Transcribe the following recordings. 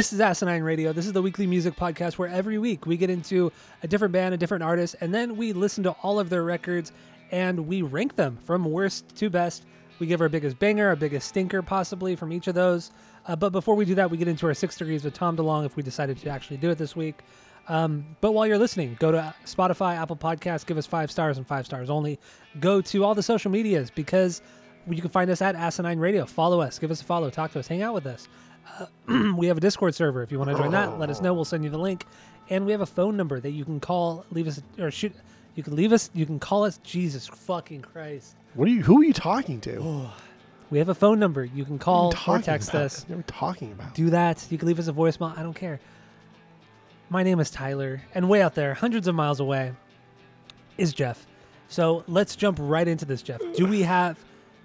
This is Asinine Radio. This is the weekly music podcast where every week we get into a different band, a different artist, and then we listen to all of their records and we rank them from worst to best. We give our biggest banger, our biggest stinker, possibly from each of those. Uh, but before we do that, we get into our six degrees with Tom DeLonge if we decided to actually do it this week. Um, but while you're listening, go to Spotify, Apple Podcasts, give us five stars and five stars only. Go to all the social medias because you can find us at Asinine Radio. Follow us, give us a follow, talk to us, hang out with us. Uh, we have a Discord server. If you want to join that, let us know. We'll send you the link. And we have a phone number that you can call, leave us, or shoot. You can leave us. You can call us. Jesus fucking Christ! What are you? Who are you talking to? We have a phone number. You can call or text about? us. What are you talking about? Do that. You can leave us a voicemail. I don't care. My name is Tyler, and way out there, hundreds of miles away, is Jeff. So let's jump right into this, Jeff. Do we have?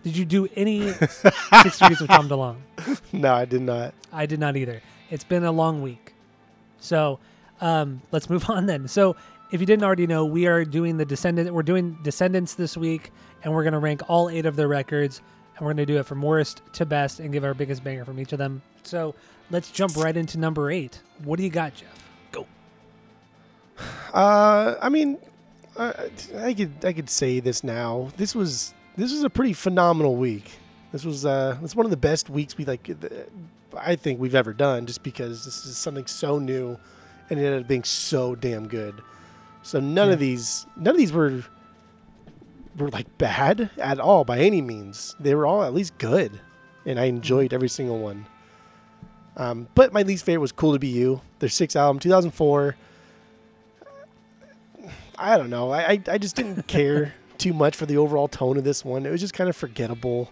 Did you do any six degrees of Tom DeLonge? No, I did not. I did not either. It's been a long week. So um, let's move on then. So if you didn't already know, we are doing the Descendent. We're doing Descendents this week, and we're going to rank all eight of their records, and we're going to do it from worst to best and give our biggest banger from each of them. So let's jump right into number eight. What do you got, Jeff? Go. Uh, I mean, uh, I could I could say this now. This was this was a pretty phenomenal week. This was uh, it's one of the best weeks we like. I think we've ever done, just because this is something so new, and it ended up being so damn good. So none of these none of these were were like bad at all by any means. They were all at least good, and I enjoyed every single one. Um, but my least favorite was "Cool to Be You." Their sixth album, 2004. I don't know. I I, I just didn't care too much for the overall tone of this one. It was just kind of forgettable,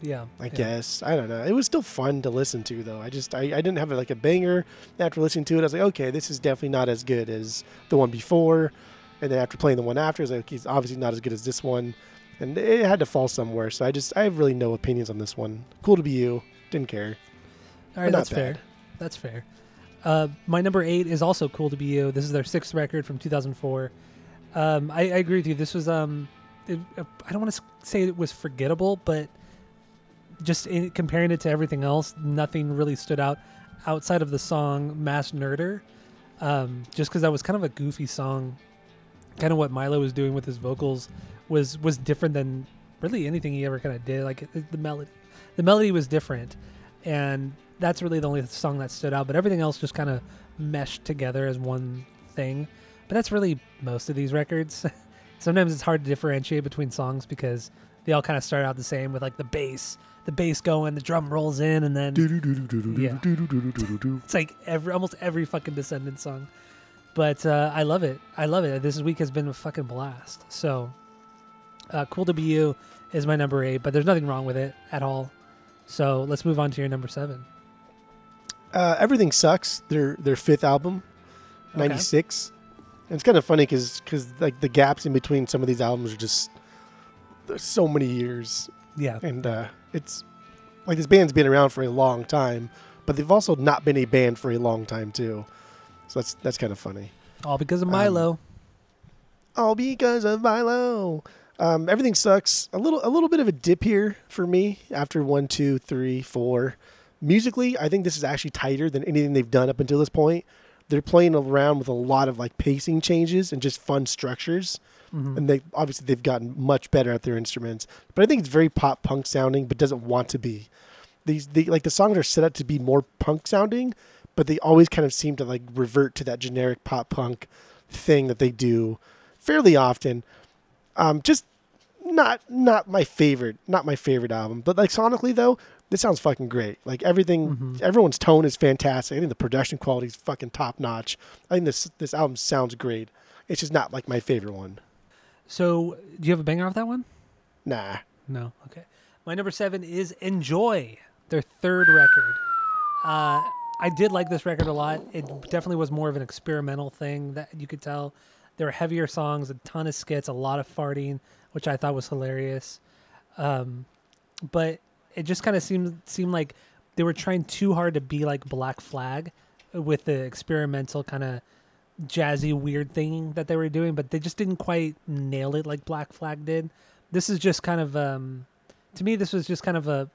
Yeah. I yeah. guess. I don't know. It was still fun to listen to though. I just I, I didn't have like a banger after listening to it. I was like, okay, this is definitely not as good as the one before. And then after playing the one after, I was like, he's obviously not as good as this one. And it had to fall somewhere. So I just I have really no opinions on this one. Cool to be you. Didn't care. All right, that's fair. bad. That's fair. Uh, my number eight is also "Cool to Be You." This is their sixth record from 2004. Um, I, I agree with you. This was um, it, uh, I don't want to say it was forgettable, but just in, comparing it to everything else, nothing really stood out outside of the song "Mass Nerder." Um, just because that was kind of a goofy song, kind of what Milo was doing with his vocals was was different than really anything he ever kind of did. Like the melody, the melody was different, and that's really the only song that stood out. But everything else just kind of meshed together as one thing. But that's really most of these records. Sometimes it's hard to differentiate between songs because they all kind of start out the same with like the bass, the bass going, the drum rolls in, and then Yeah. it's like every almost every fucking Descendent song. But uh, I love it. I love it. This week has been a fucking blast. So, uh, cool to be you is my number eight, but there's nothing wrong with it at all. So let's move on to your number seven. Uh, Everything sucks. Their their fifth album, Okay. ninety six. And it's kind of funny because like the gaps in between some of these albums are just there's so many years, Yeah, and uh, it's like this band's been around for a long time, but they've also not been a band for a long time too. So that's that's kind of funny. all because of Um, Milo. All because of Milo. Um, everything sucks. A little, a little bit of a dip here for me after one, two, three, four. Musically, I think this is actually tighter than anything they've done up until this point. They're playing around with a lot of like pacing changes and just fun structures, Mhm. and they obviously they've gotten much better at their instruments. But I think it's very pop punk sounding, but doesn't want to be. These, the like the songs are set up to be more punk sounding, but they always kind of seem to like revert to that generic pop punk thing that they do fairly often. Um, just not not my favorite, not my favorite album. But like sonically though, this sounds fucking great. Like everything, Mhm. everyone's tone is fantastic. I think the production quality is fucking top notch. I think this this album sounds great. It's just not like my favorite one. So, do you have a banger off that one? Nah. No. Okay. My number seven is "Enjoy" their third record. Uh, I did like this record a lot. It definitely was more of an experimental thing that you could tell. There were heavier songs, a ton of skits, a lot of farting, which I thought was hilarious. Um, but it just kind of seemed seemed like they were trying too hard to be like Black Flag with the experimental kind of jazzy weird thing that they were doing, but they just didn't quite nail it like Black Flag did. This is just kind of um, to me this was just kind of a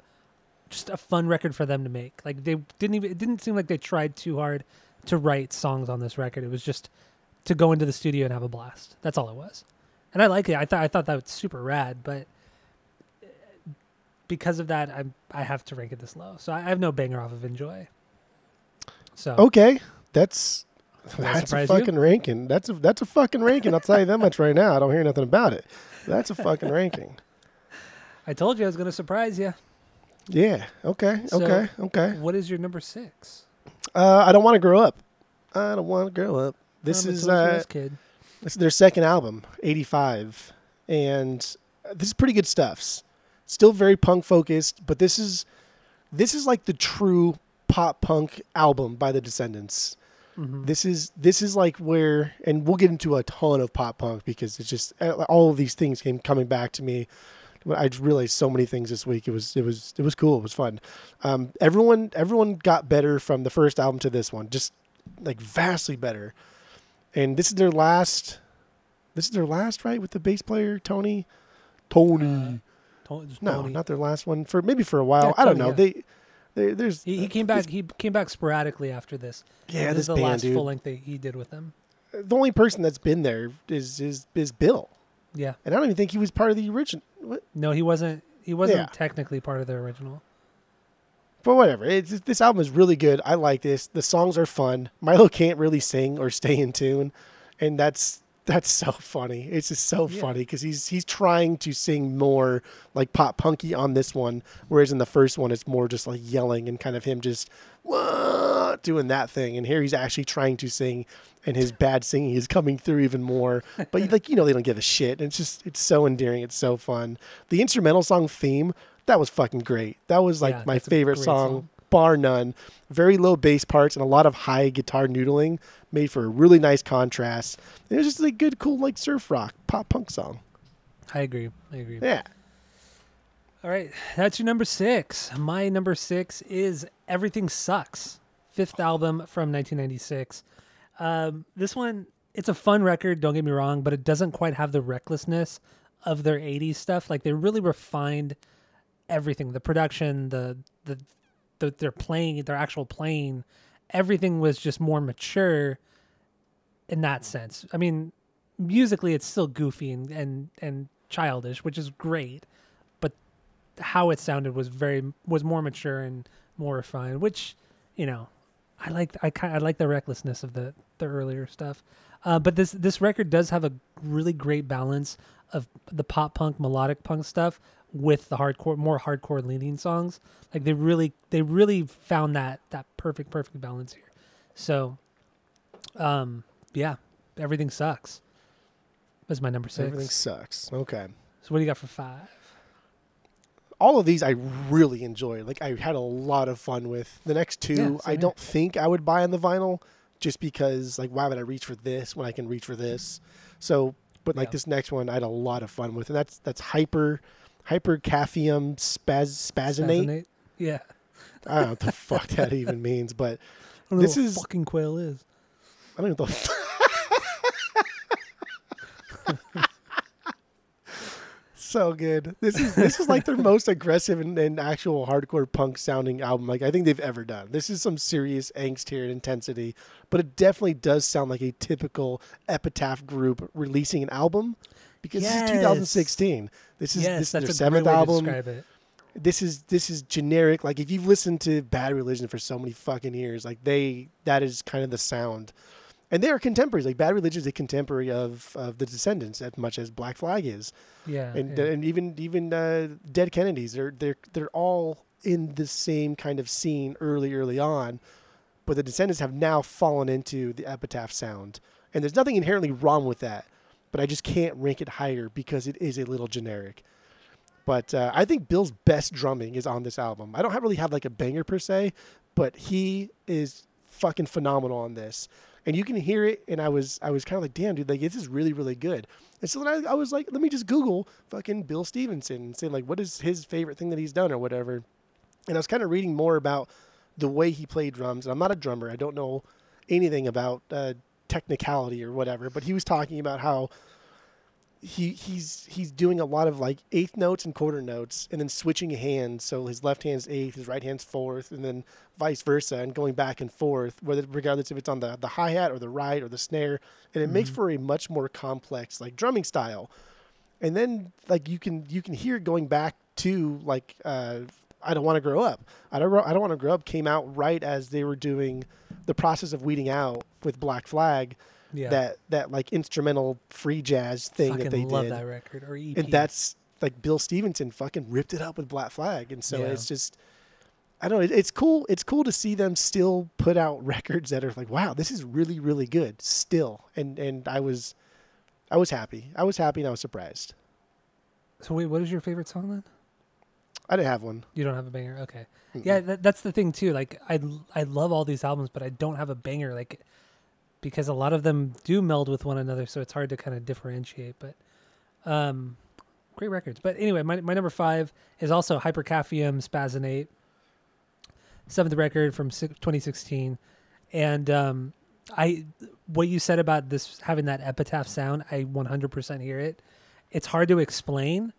just a fun record for them to make. Like they didn't even it didn't seem like they tried too hard to write songs on this record. It was just to go into the studio and have a blast. That's all it was. And I like it. I thought I thought that was super rad, but because of that, I I have to rank it this low. So I have no banger off of Enjoy. So Okay, that's that's a surprise you? fucking ranking. That's a that's a fucking ranking. I'll tell you that much right now. I don't hear nothing about it. That's a fucking ranking. I told you I was going to surprise you. Yeah. Okay. So- okay. Okay. What is your number six? Uh, I don't want to grow up. I don't want to grow up. This I'm is uh, Us kid. this is their second album, '85, and this is pretty good stuff. Still very punk focused, but this is this is like the true pop punk album by the Descendents. Mhm. This is this is like where, and we'll get into a ton of pop punk because it's just uh, all of these things came coming back to me. I realized so many things this week. It was it was it was cool. It was fun. Um, everyone everyone got better from the first album to this one, just like vastly better. And this is their last. This is their last, right, with the bass player Tony. Tony. To- just no, not their last one for maybe for a while. Yeah, I don't Tony, know. yeah. They, they, there's He, he came uh, back. He came back sporadically after this. Yeah, this, this is the band, last dude. full length that he did with them. Uh, the only person that's been there is is is Bill, Yeah. and I don't even think he was part of the original. What? No, he wasn't. He wasn't Yeah. technically part of the original. But whatever. It's, this album is really good. I like this. The songs are fun. Milo can't really sing or stay in tune, and that's that's so funny. It's just so Yeah. funny because he's he's trying to sing more like pop punky on this one, whereas in the first one it's more just like yelling and kind of him just "Wah," doing that thing. And here he's actually trying to sing, and his bad singing is coming through even more. But like you know they don't give a shit. And it's just it's so endearing. It's so fun. The instrumental song theme that was fucking great. That was like Yeah, my favorite song, song. Bar none. Very low bass parts and a lot of high guitar noodling made for a really nice contrast. It was just a good, cool like surf rock pop punk song. I agree. I agree. Yeah. All right, that's your number six. My number six is "Everything Sucks," fifth album from 1996. Um, this one, it's a fun record. Don't get me wrong, but it doesn't quite have the recklessness of their 80s stuff. Like they really refined everything, the production, the the, the their playing, their actual playing. Everything was just more mature in that sense. I mean, musically, it's still goofy and and, and childish, which is great but how it sounded was very was more mature and more refined which you know i like i kind i like the recklessness of the the earlier stuff uh, but this this record does have a really great balance of the pop punk melodic punk stuff with the hardcore more hardcore leaning songs like they really they really found that that perfect perfect balance here so um yeah everything sucks that's my number six Everything sucks. Okay. so what do you got for five All of these I really enjoyed. Like I had a lot of fun with. The next two Yeah, I here. don't think I would buy on the vinyl just because like why would I reach for this when I can reach for this? So but like Yeah. this next one I had a lot of fun with and that's that's hyper hyper caffeum spaz spazinate. Assassinate? Yeah. I don't know what the fuck that even means, but I don't know This what is- fucking quail is. I don't know what the So good. This is this is like their most aggressive and, and actual hardcore punk sounding album like I think they've ever done. This is some serious angst here and intensity, but it definitely does sound like a typical epitaph group releasing an album because this is 2016. This is yes, this is their seventh album. this is this is generic. Like if you've listened to Bad Religion for so many fucking years, like they that is kind of the sound. And they are contemporaries. Like Bad Religion is a contemporary of, of the Descendents as much as Black Flag is, Yeah. and yeah. and even even uh, Dead Kennedys. They're they're they're all in the same kind of scene early early on, but the Descendents have now fallen into the epitaph sound, and there's nothing inherently wrong with that. But I just can't rank it higher because it is a little generic. But uh, I think Bill's best drumming is on this album. I don't have, really have like a banger per se, but he is fucking phenomenal on this. And you can hear it, and I was I was kind of like, damn, dude, like this is really really good. And so then I, I was like, let me just Google fucking Bill Stevenson and say like, what is his favorite thing that he's done or whatever. And I was kind of reading more about the way he played drums. And I'm not a drummer. I don't know anything about uh, technicality or whatever. But he was talking about how he he's he's doing a lot of like eighth notes and quarter notes and then switching hands so his left hand's eighth his right hand's fourth and then vice versa and going back and forth whether regardless if it's on the the hi-hat or the right or the snare and it makes for a much more complex like drumming style and then like you can you can hear going back to like uh I don't want to grow up. I don't. I don't want to grow up. Came out right as they were doing the process of weeding out with Black Flag, Yeah. that that like instrumental free jazz thing fucking that they love did, that record or EP. and that's like Bill Stevenson fucking ripped it up with Black Flag, and so Yeah. it's just. I don't know. It, it's cool. It's cool to see them still put out records that are like, wow, this is really, really good still. And and I was, I was happy. I was happy and I was surprised. So wait, what is your favorite song then? I didn't have one. You don't have a banger. Okay. Mm-mm. Yeah, that, that's the thing too. Like I I love all these albums, but I don't have a banger like because a lot of them do meld with one another, so it's hard to kind of differentiate. But um, great records. But anyway, my my number five is also Hypercaffium Spazzinate, seventh record from 2016, and um, I what you said about this having that epitaph sound, I 100% hear it. It's hard to explain,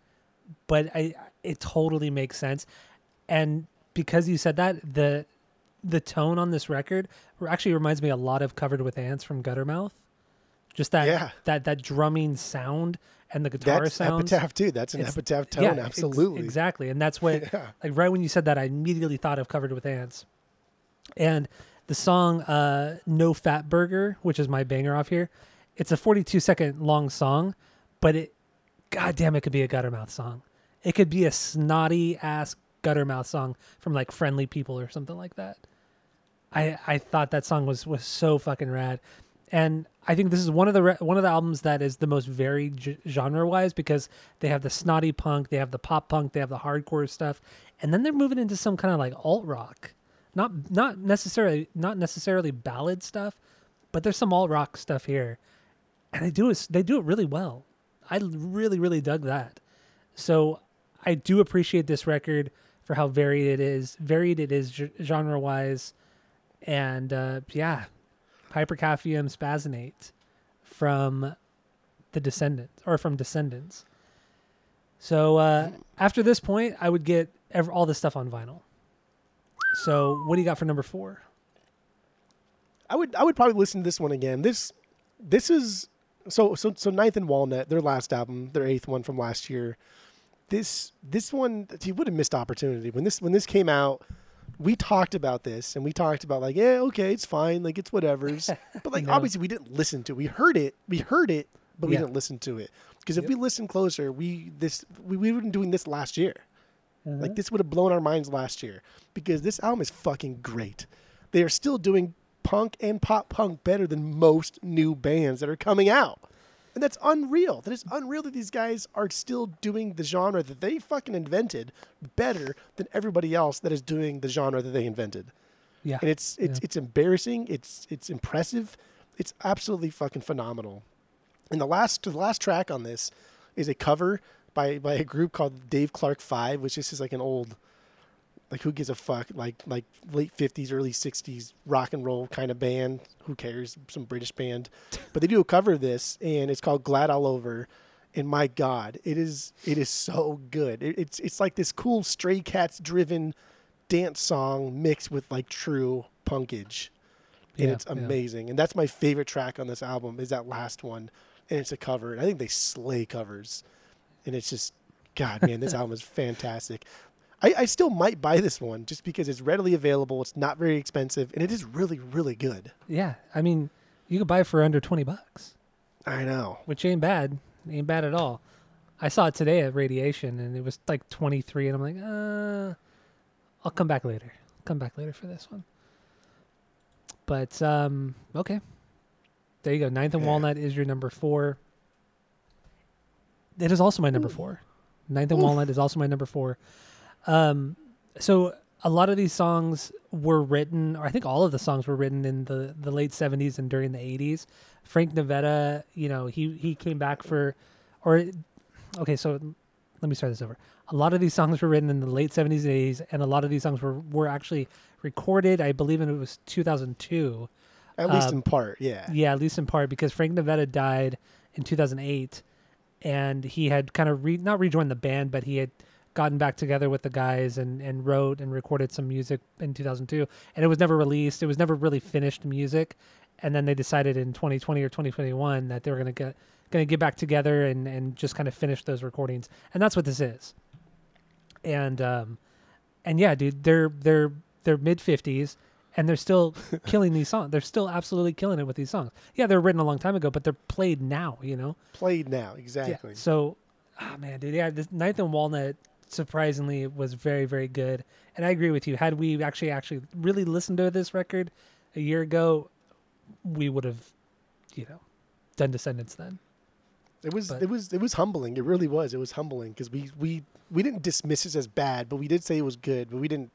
but I it totally makes sense. And because you said that, the the tone on this record actually reminds me a lot of Covered with Ants from Guttermouth. Just that Yeah. that that drumming sound and the guitar That's sounds. epitaph too. That's an epitaph tone. yeah, ex- absolutely. exactly. And that's what Yeah. like right when you said that, I immediately thought of Covered with Ants. And the song uh, "No Fat Burger," which is my banger off here, it's a 42 second long song, but it, goddamn, it could be a Guttermouth song. It could be a snotty ass Guttermouth song from like Friendly People or something like that. I I thought that song was was so fucking rad, and I think this is one of the re- one of the albums that is the most varied g- genre wise because they have the snotty punk, they have the pop punk, they have the hardcore stuff, and then they're moving into some kind of like alt rock, not not necessarily not necessarily ballad stuff, but there's some alt rock stuff here, and they do it they do it really well. I really really dug that, so I do appreciate this record for how varied it is, varied it is genre wise, and uh, yeah, Hypercaffium Spazzinate from the Descendents or from Descendents. So uh, after this point, I would get ev- all this stuff on vinyl. So what do you got for number four? I would I would probably listen to this one again. This this is so so so Ninth and Walnut, their last album, their eighth one from last year. This this one he would have missed opportunity when this when this came out. We talked about this and we talked about like yeah okay it's fine like it's whatever's but like No. obviously we didn't listen to it. we heard it we heard it but we Yeah. didn't listen to it because if Yep. we listened closer we this we we would have been doing this last year like mm-hmm. this would have blown our minds last year because this album is fucking great. They are still doing punk and pop punk better than most new bands that are coming out. And that's unreal. That is unreal that these guys are still doing the genre that they fucking invented better than everybody else that is doing the genre that they invented. Yeah, And it's it's Yeah. it's embarrassing. It's it's impressive. It's absolutely fucking phenomenal. And the last the last track on this is a cover by by a group called Dave Clark Five, which is just like an old like who gives a fuck like like late fifties, early sixties rock and roll kind of band. Who cares? Some British band, but they do a cover of this, and it's called Glad All Over. And my God, it is it is so good. It, it's it's like this cool Stray Cats driven dance song mixed with like true punkage and Yeah, it's yeah. amazing. And that's my favorite track on this album is that last one, and it's a cover. And I think they slay covers, and it's just, God, man, this album is fantastic. I, I still might buy this one just because it's readily available. It's not very expensive, and it is really, really good. yeah. I mean, you could buy it for under twenty bucks, I know. which ain't bad. Ain't bad at all. I saw it today at Radiation, and it was like twenty three, and I'm like, uh, I'll come back later. Come back later for this one. But um, okay, there you go. Ninth and Yeah. Walnut is your number four. It is also my number four. Ninth and Oof. Walnut is also my number four. Um, so a lot of these songs were written, or I think all of the songs were written in the, the late seventies and during the eighties. Frank Navetta, you know, he he came back for, or okay, so let me start this over. A lot of these songs were written in the late seventies and eighties, and a lot of these songs were were actually recorded. I believe in it was two thousand two. At least Uh, in part, yeah. Yeah, at least in part because Frank Navetta died in 2008, and he had kind of re- not rejoined the band, but he had gotten back together with the guys and and wrote and recorded some music in 2002, and it was never released. It was never really finished music, and then they decided in 2020 or 2021 that they were gonna get gonna get back together and and just kind of finish those recordings, and that's what this is. And um, and yeah, dude, they're they're they're mid 50s and they're still killing these songs. They're still absolutely killing it with these songs. Yeah, they were written a long time ago, but they're played now. You know. Played now, Yeah. exactly. So, ah man, dude, yeah, this Ninth and Walnut surprisingly it was very very good, and I agree with you. Had we actually actually really listened to this record a year ago, we would have, you know, done Descendents then. It was But- it was it was humbling. It really was. It was humbling because we we we didn't dismiss it as bad, but we did say it was good. But we didn't.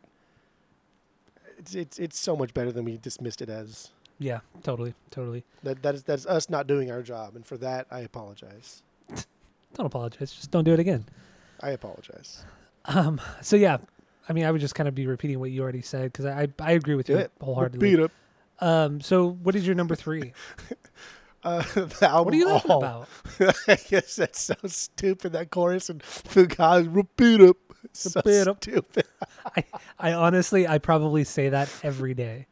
It's it's it's so much better than we dismissed it as. Yeah, totally, totally. That that is that's us not doing our job, and for that I apologize. Don't apologize. Just don't do it again. I apologize. Um. So yeah, I mean, I would just kind of be repeating what you already said because I I agree with you wholeheartedly. Beat up. Um. So what is your number three? Uh, the album What are you laughing all. about? I guess that's so stupid. That chorus and Fugazi repeat up. So Repeat up. stupid. I honestly, I probably say that every day.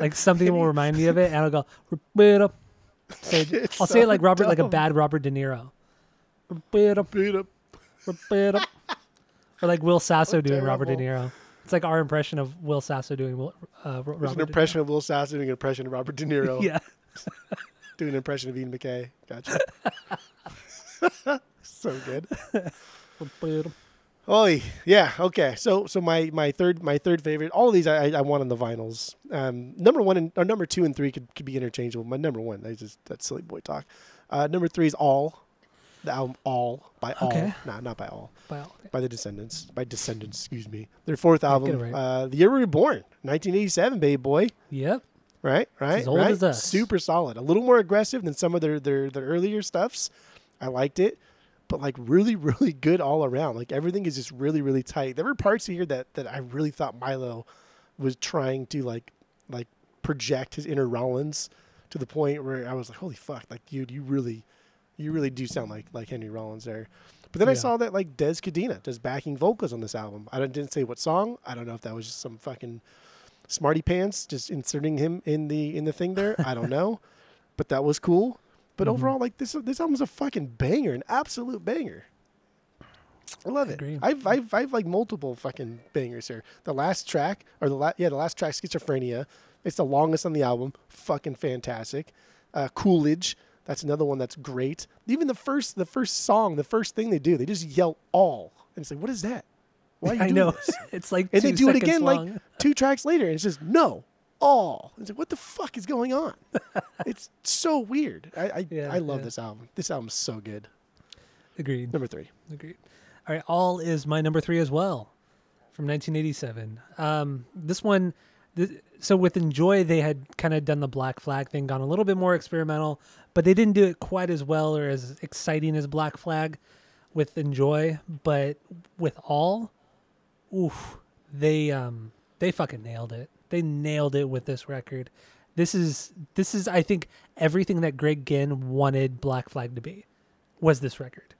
like something will remind me of it, and I'll go. "Repeat up." Say, I'll say it like so Robert, like a bad Robert De Niro. Repeat up, Beat up. Or like Will Sasso So doing Robert De. Niro. It's like our impression of Will Sasso doing uh, There's Robert. an impression of Will Sasso doing an impression of Robert De Niro. Yeah. Doing an impression of Ian MacKaye. Gotcha. so good. Oh yeah, okay. So so my my third my third favorite. All of these I I I want on the vinyls. Um, number one and or number two and three could, could be interchangeable. My number one, I just that's silly boy talk. Uh, number three is All, the album All by All. Okay. Nah, not by All. By all- By the Descendents. By Descendents, excuse me. Their fourth album. right. Uh, the year we were born, 1987, baby boy. Yep. Right, right, as old right. as. Super solid. A little more aggressive than some of their their their earlier stuffs. I liked it, but like really, really good all around. Like everything is just really, really tight. There were parts here that that I really thought Milo was trying to like like project his inner Rollins to the point where I was like, holy fuck, like dude, you really, you really do sound like like Henry Rollins there. But then I saw that like Dez Cadena does backing vocals on this album. I don't, didn't say what song. I don't know if that was just some fucking smarty pants just inserting him in the in the thing there. I don't know, but that was cool. But Mhm. overall, like this this album's a fucking banger, an absolute banger. I love I it. agree. I've, I've I've like multiple fucking bangers here. The last track or the la- yeah the last track, schizophrenia. It's the longest on the album. Fucking fantastic. Uh, Coolidge. That's another one that's great. Even the first the first song, the first thing they do, they just yell all, and it's like, what is that? Why are you I doing know. this? it's like And they do it again, long. like two tracks later, and it's just no, all. It's like, what the fuck is going on? it's so weird. I I, Yeah, I love yeah. this album. This album's so good. Agreed. Number three. Agreed. All right, All is my number three as well, from 1987. Um, this one, so with Enjoy, they had kind of done the Black Flag thing, gone a little bit more experimental, but they didn't do it quite as well or as exciting as Black Flag with Enjoy. But with All, oof, they um they fucking nailed it. They nailed it with this record. This is this is I think everything that Greg Ginn wanted Black Flag to be was this record.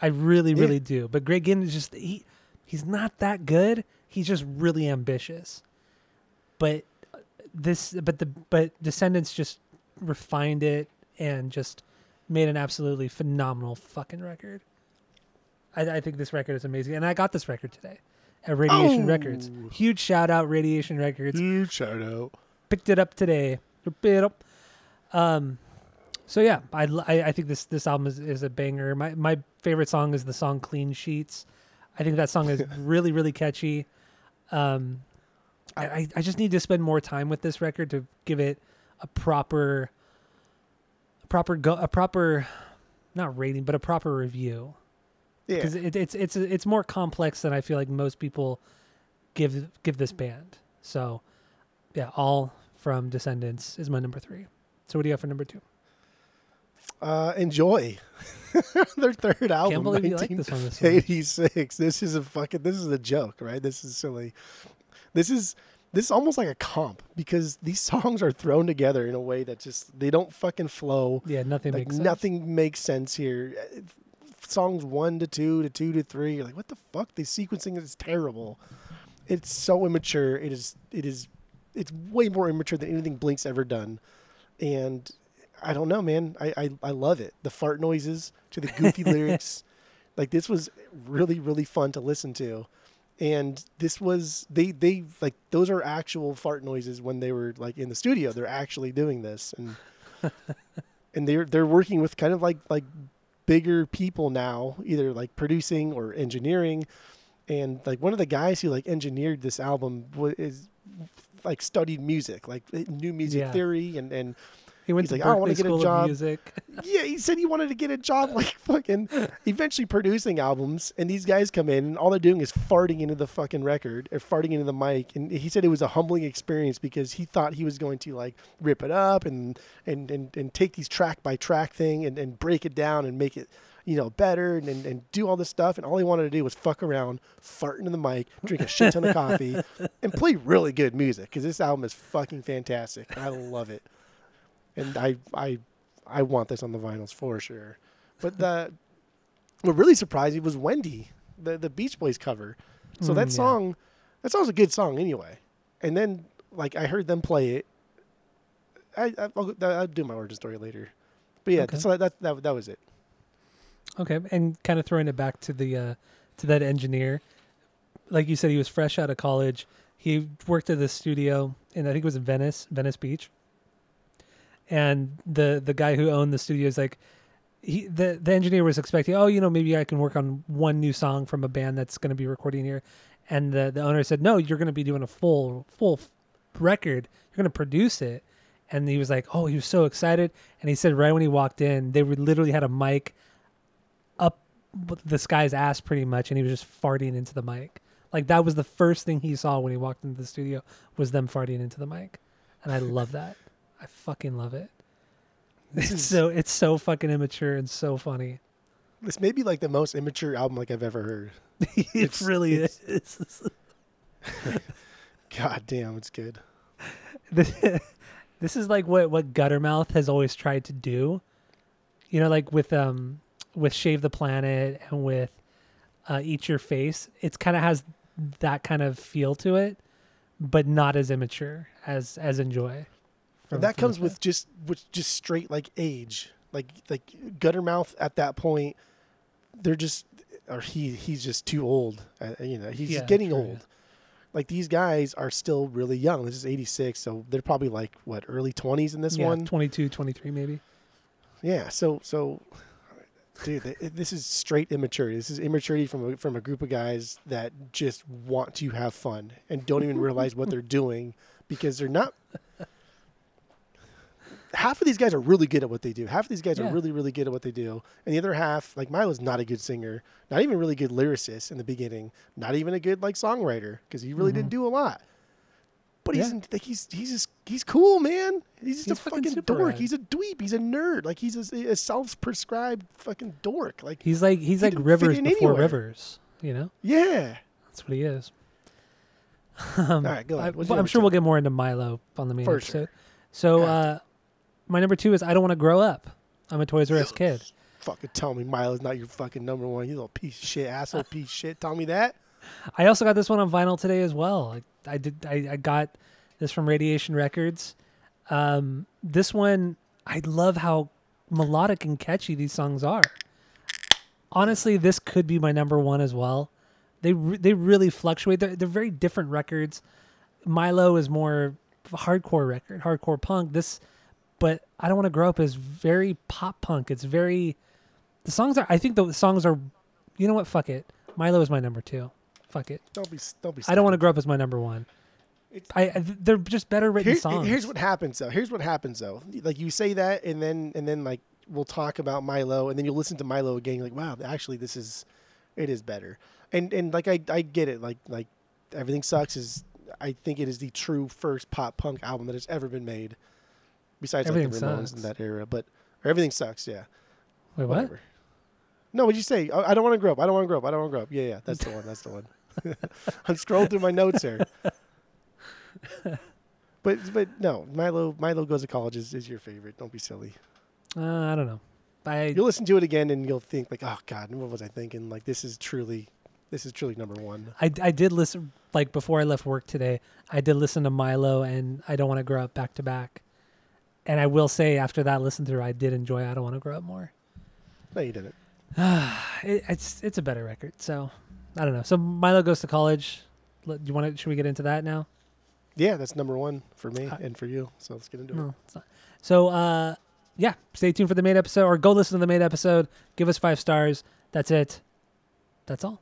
I really, Yeah. really do. But Greg Ginn is just he he's not that good. He's just really ambitious. But this but the but Descendents just refined it and just made an absolutely phenomenal fucking record. I, I think this record is amazing. And I got this record today at Radiation Records. Oh. Huge shout out, Radiation Records Huge shout out. picked it up today. It up. Um, so yeah, I, I, I think this this album is, is a banger. My my favorite song is the song "Clean Sheets." I think that song is really really catchy. Um, I, I just need to spend more time with this record to give it a proper, a proper go a proper, not rating but a proper review. Yeah. because it, it's it's it's more complex than I feel like most people give give this band. So, yeah, all from Descendents is my number three. So what do you have for number two? Uh, enjoy their third album. Can't believe you like this one. This one. 86 this is a fucking this is a joke right this is silly this is this is almost like a comp because these songs are thrown together in a way that just they don't fucking flow. Yeah, nothing like makes sense. nothing makes sense here. Songs one to two to two to three you're like what the fuck? The sequencing is terrible. It's so immature. It is it is it's way more immature than anything blink's ever done. And i don't know man. I i, I love it. The fart noises to the goofy lyrics. Like this was really really fun to listen to and this was they they like those are actual fart noises when they were like in the studio. They're actually doing this. And and they're they're working with kind of like like bigger people now either like producing or engineering. And like one of the guys who like engineered this album wa- is like studied music like eh, new music Yeah. theory and and He went He's to like, "I wanna get a job." Music. yeah, he said he wanted to get a job like fucking eventually producing albums. And these guys come in and all they're doing is farting into the fucking record or farting into the mic. And he said it was a humbling experience because he thought he was going to like rip it up and and and, and take these track by track thing and, and break it down and make it you know better and, and, and do all this stuff and all he wanted to do was fuck around fart into the mic drink a shit ton of coffee and play really good music because this album is fucking fantastic i love it and I I I want this on the vinyls for sure. But the what really surprised me was Wendy, the the Beach Boys cover. So Mm, that yeah. song, that song's a good song anyway. And then like I heard them play it. I, I I'll, I'll do my origin story later. But yeah, Okay. so that, that that that was it. Okay, and kind of throwing it back to the uh, to that engineer, like you said, he was fresh out of college. He worked at the studio, and I think it was in Venice, Venice Beach. And the the guy who owned the studio is like, he the the engineer was expecting, oh, you know, maybe I can work on one new song from a band that's going to be recording here, and the the owner said, no, you're going to be doing a full full record. You're going to produce it. And he was like, oh, he was so excited. And he said right when he walked in, they were literally had a mic up this guy's ass pretty much and he was just farting into the mic like that was the first thing he saw when he walked into the studio was them farting into the mic and i love that i fucking love it This it's is so it's so fucking immature and so funny this may be like the most immature album like I've ever heard. it It's- really it's- is God damn, it's good. this, this is like what what Guttermouth has always tried to do. You know, like with um with Shave the Planet and with uh, Eat Your Face, it's kind of has that kind of feel to it, but not as immature as as Enjoy. From- that from comes with just with just straight like age. Like like Guttermouth at that point, they're just or he he's just too old. Uh, you know, he's Yeah, getting true, old. yeah. Like these guys are still really young. This is 86, so they're probably like what, early 20s in this yeah, one? 22, 23 maybe. Yeah, so so dude, this is straight immaturity. This is immaturity from a, from a group of guys that just want to have fun and don't even realize what they're doing because they're not half of these guys are really good at what they do. Half of these guys Yeah. are really, really good at what they do. And the other half, like Milo's not a good singer, not even really good lyricist in the beginning, not even a good like songwriter because he really Mhm. didn't do a lot. But he's Yeah. in, like he's he's just he's cool, man. He's just He's a fucking fucking dork. rad. He's a dweeb. He's a nerd. Like he's a, a self-prescribed fucking dork. Like He's like he's He like Rivers before anywhere. Rivers, you know? yeah. That's what he is. Um, All right, go ahead. I, but I'm sure we'll get more into Milo on the main For episode. sure. So, Have uh, my number two is I don't want to grow up. I'm a Toys R Us kid. Fucking tell me Milo's not your fucking number one. You little piece of shit, asshole piece of shit. Tell me that. I also got this one on vinyl today as well. I, I did. I, I got this from Radiation Records. Um, this one, I love how melodic and catchy these songs are. Honestly, this could be my number one as well. They re- they really fluctuate. They're, they're very different records. Milo is more hardcore record, hardcore punk. This, but I don't want to grow up is very pop punk. It's very. The songs are. I think the songs are. You know what? Fuck it. Milo is my number two. Fuck it. Don't be don't be. I don't want to grow up as my number one. It's- I, I they're just better written Here- songs. Here's what happens though. Here's what happens though. Like you say that, and then and then like we'll talk about Milo, and then you'll listen to Milo again. You're like, wow, actually, this is It is better, and and like I I get it. Like like everything sucks is I think it is the true first pop punk album that has ever been made, besides like the Ramones Sucks. in that era. But everything sucks. Yeah. Wait, what? Whatever. No, what'd you say? I, I don't want to grow up. I don't want to grow up. I don't want to grow up. Yeah, yeah, that's the one. That's the one. I'm scrolling through my notes here. but but no, Milo Milo goes to college is, is your favorite. Don't be silly. Uh, I don't know. I You'll listen to it again and you'll think like, oh God, what was I thinking? Like this is truly, this is truly number one. I, I did listen like before I left work today. I did listen to Milo and I don't want to grow up back to back. And I will say after that listen through, I did enjoy I don't want to grow up more. No, you didn't. It, it's it's a better record. So I don't know. So Milo goes to college. Do you want to? Should we get into that now? Yeah, that's number one for me Uh, and for you. So let's get into it. No, not. So uh, yeah. Stay tuned for the main episode, or go listen to the main episode. Give us five stars. That's it. That's all.